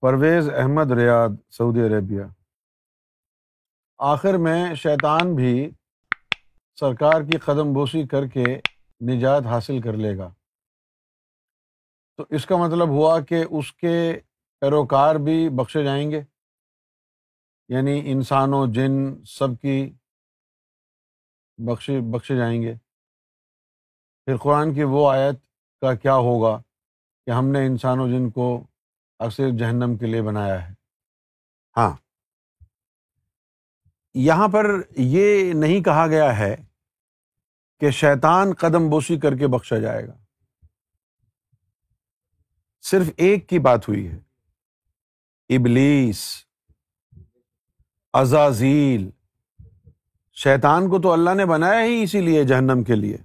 پرویز احمد ریاض، سعودی عربیہ۔ آخر میں شیطان بھی سرکار کی قدم بوسی کر کے نجات حاصل کر لے گا۔ تو اس کا مطلب ہوا کہ اس کے پیروکار بھی بخشے جائیں گے۔ یعنی انسان و جن سب کی بخش بخشے جائیں گے۔ پھر قرآن کی وہ آیت کا کیا ہوگا کہ ہم نے انسان و جن کو اکثر جہنم کے لیے بنایا ہے۔ ہاں۔ یہاں پر یہ نہیں کہا گیا ہے کہ شیطان قدم بوسی کر کے بخشا جائے گا۔ صرف ایک کی بات ہوئی ہے۔ ابلیس ازازیل شیطان کو تو اللہ نے بنایا ہی اسی لیے جہنم کے لیے۔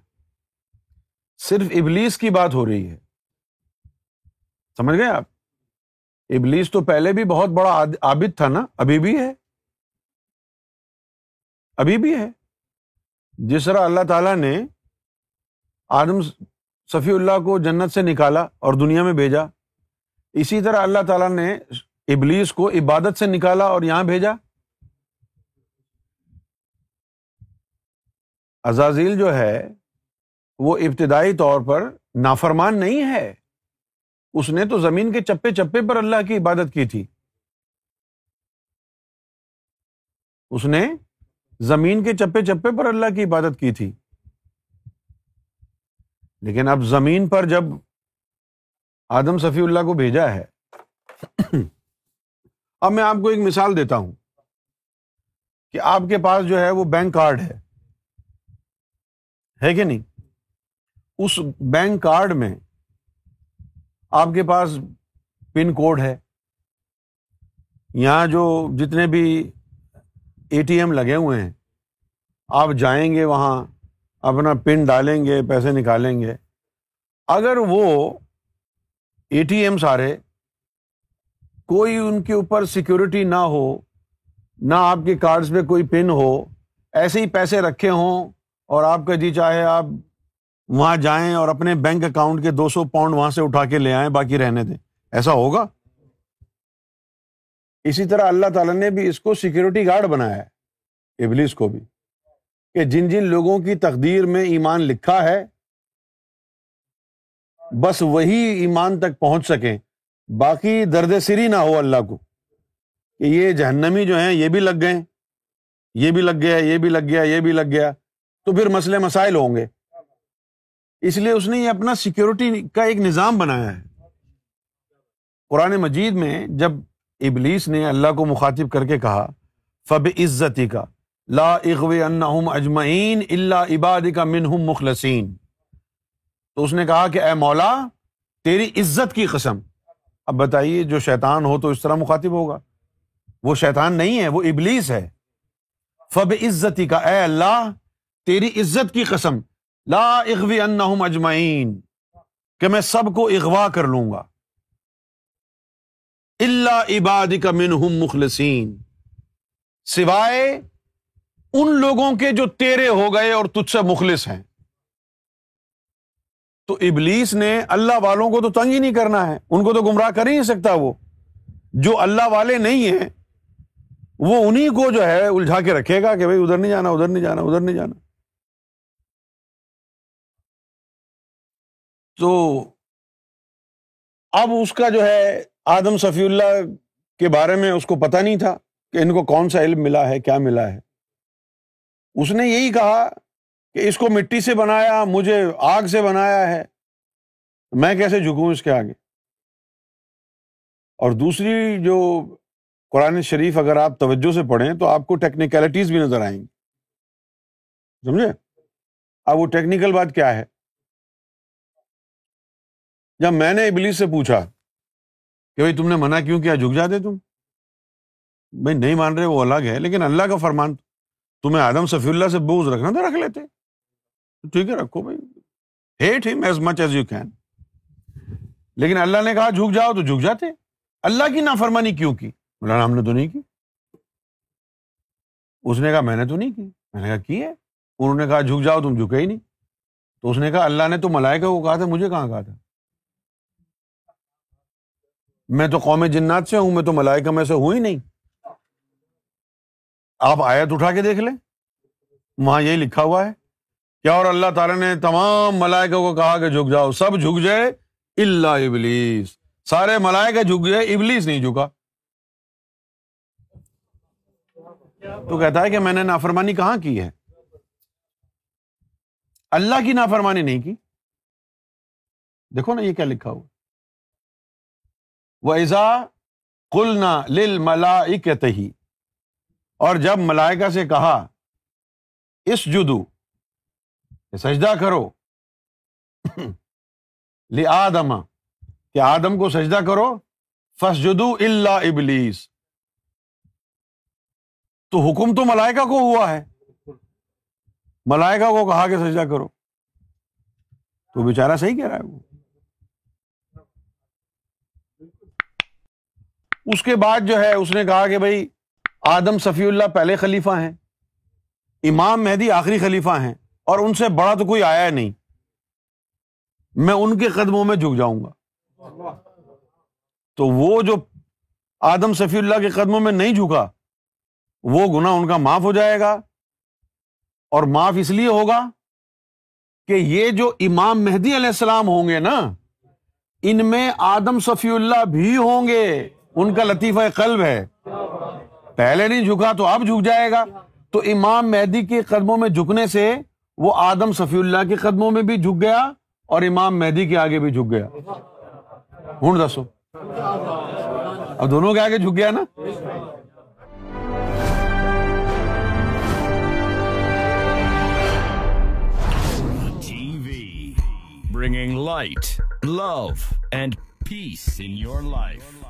صرف ابلیس کی بات ہو رہی ہے۔ سمجھ گئے آپ؟ ابلیس تو پہلے بھی بہت بڑا عابد تھا نا؟ ابھی بھی ہے۔ ابھی بھی ہے۔ جس طرح اللہ تعالیٰ نے آدم صفی اللہ کو جنت سے نکالا اور دنیا میں بھیجا، اسی طرح اللہ تعالیٰ نے ابلیس کو عبادت سے نکالا اور یہاں بھیجا۔ ازازیل جو ہے، وہ ابتدائی طور پر نافرمان نہیں ہے۔ اس نے تو زمین کے چپے چپے پر اللہ کی عبادت کی تھی۔ اس نے زمین کے چپے چپے پر اللہ کی عبادت کی تھی۔ لیکن اب زمین پر جب آدم صفی اللہ کو بھیجا ہے۔ اب میں آپ کو ایک مثال دیتا ہوں کہ آپ کے پاس جو ہے وہ بینک کارڈ ہے۔ ہے کہ نہیں؟ اس بینک کارڈ میں آپ کے پاس پن کوڈ ہے، یہاں جو جتنے بھی اے ٹی ایم لگے ہوئے ہیں، آپ جائیں گے وہاں، اپنا پن ڈالیں گے، پیسے نکالیں گے۔ اگر وہ اے ٹی ایم سارے، کوئی ان کے اوپر سیکورٹی نہ ہو، نہ آپ کے کارڈس پہ کوئی پن ہو، ایسے ہی پیسے رکھے ہوں اور آپ کا جی چاہے آپ وہاں جائیں اور اپنے بینک اکاؤنٹ کے دو سو پاؤنڈ وہاں سے اٹھا کے لے آئیں، باقی رہنے دیں۔ ایسا ہوگا؟ اسی طرح اللہ تعالیٰ نے بھی اس کو سیکورٹی گارڈ بنایا ہے، ابلیس کو بھی، کہ جن جن لوگوں کی تقدیر میں ایمان لکھا ہے، بس وہی ایمان تک پہنچ سکیں۔ باقی درد سری نہ ہو اللہ کو، کہ یہ جہنمی جو ہیں، یہ بھی لگ گئے، یہ بھی لگ گیا، یہ بھی لگ گیا، یہ بھی لگ گیا۔ تو پھر مسئلے مسائل ہوں گے۔ اس لیے اس نے یہ اپنا سیکورٹی کا ایک نظام بنایا ہے۔ قرآن مجید میں جب ابلیس نے اللہ کو مخاطب کر کے کہا فب عزتی کا لا اغو ان اجمعین اللہ عباد کا منہم مخلصین تو اس نے کہا کہ اے مولا، تیری عزت کی قسم۔ اب بتائیے، جو شیطان ہو تو اس طرح مخاطب ہوگا؟ وہ شیطان نہیں ہے، وہ ابلیس ہے۔ فب عزتی کا اے اللہ، تیری عزت کی قسم۔ لا اغوی انہم اجمعین، کہ میں سب کو اغوا کر لوں گا۔ اللہ عباد کا منہم مخلصین، سوائے ان لوگوں کے جو تیرے ہو گئے اور تجھ سے مخلص ہیں۔ تو ابلیس نے اللہ والوں کو تو تنگ ہی نہیں کرنا ہے، ان کو تو گمراہ کر ہی نہیں سکتا وہ۔ جو اللہ والے نہیں ہیں، وہ انہیں کو جو ہے الجھا کے رکھے گا کہ بھائی ادھر نہیں جانا، ادھر نہیں جانا، ادھر نہیں جانا۔ تو اب اس کا جو ہے آدم صفی اللہ کے بارے میں اس کو پتا نہیں تھا کہ ان کو کون سا علم ملا ہے، کیا ملا ہے۔ اس نے یہی کہا کہ اس کو مٹی سے بنایا، مجھے آگ سے بنایا ہے، میں کیسے جھکوں اس کے آگے؟ اور دوسری جو قرآن شریف اگر آپ توجہ سے پڑھیں تو آپ کو ٹیکنیکلٹیز بھی نظر آئیں گی۔ سمجھے؟ اب وہ ٹیکنیکل بات کیا ہے؟ جب میں نے ابلیس سے پوچھا کہ بھائی تم نے منع کیوں کیا، جھک جاتے تم؟ بھائی نہیں مان رہے، وہ الگ ہے، لیکن اللہ کا فرمان تمہیں آدم صفی اللہ سے بوز رکھنا تو رکھ لیتے۔ ٹھیک ہے، رکھو بھائی۔ Hate them as much as you can لیکن اللہ نے کہا، جھک جاؤ تو جھک جاتے۔ اللہ کی نافرمانی کیوں کی؟ مولانا، ہم نے تو نہیں کی۔ اس نے کہا، میں نے تو نہیں کی۔ میں نے کہا، کی ہے؟ انہوں نے کہا، جھک جاؤ، تم جھکے ہی نہیں۔ تو اس نے کہا، اللہ نے تو ملائکہ کو کہا تھا، مجھے کہاں کہا تھا؟ میں تو قوم جنات سے ہوں، میں تو ملائکہ میں سے ہوں ہی نہیں۔ آپ آیت اٹھا کے دیکھ لیں۔ وہاں یہی لکھا ہوا ہے۔ کیا اور اللہ تعالیٰ نے تمام ملائکوں کو کہا کہ جھک جاؤ، سب جھک جائے۔ اللہ ابلیس۔ سارے ملائکہ جھک گئے، ابلیس نہیں جھکا۔ تو کہتا ہے کہ میں نے نافرمانی کہاں کی ہے؟ اللہ کی نافرمانی نہیں کی۔ دیکھو نا یہ کیا لکھا ہوا۔ وہ ایزا کلنا لل ملا اور جب ملائکا سے کہا اس جدو سجدہ کرو لی آدم کہ آدم کو سجدہ کرو فس جدو اللہ ابلیس تو حکم تو ملائکا کو ہوا ہے۔ ملائکا کو کہا کہ سجدہ کرو۔ تو بےچارا صحیح کہہ رہا ہے وہ۔ اس کے بعد جو ہے، اس نے کہا کہ بھائی، آدم صفی اللہ پہلے خلیفہ ہیں، امام مہدی آخری خلیفہ ہیں، اور ان سے بڑا تو کوئی آیا نہیں۔ میں ان کے قدموں میں جھک جاؤں گا۔ تو وہ جو آدم صفی اللہ کے قدموں میں نہیں جھکا، وہ گنا ان کا معاف ہو جائے گا۔ اور معاف اس لیے ہوگا کہ یہ جو امام مہدی علیہ السلام ہوں گے نا، ان میں آدم صفی اللہ بھی ہوں گے۔ ان کا لطیفہ قلب ہے۔ پہلے نہیں جھکا تو اب جھک جائے گا۔ تو امام مہدی کے قدموں میں جھکنے سے وہ آدم صفی اللہ کے قدموں میں بھی جھک گیا اور امام مہدی کے آگے بھی جھک گیا۔ ہوں دسو۔ اب دونوں کے آگے جھک گیا نا؟ Bringing light love and peace in your life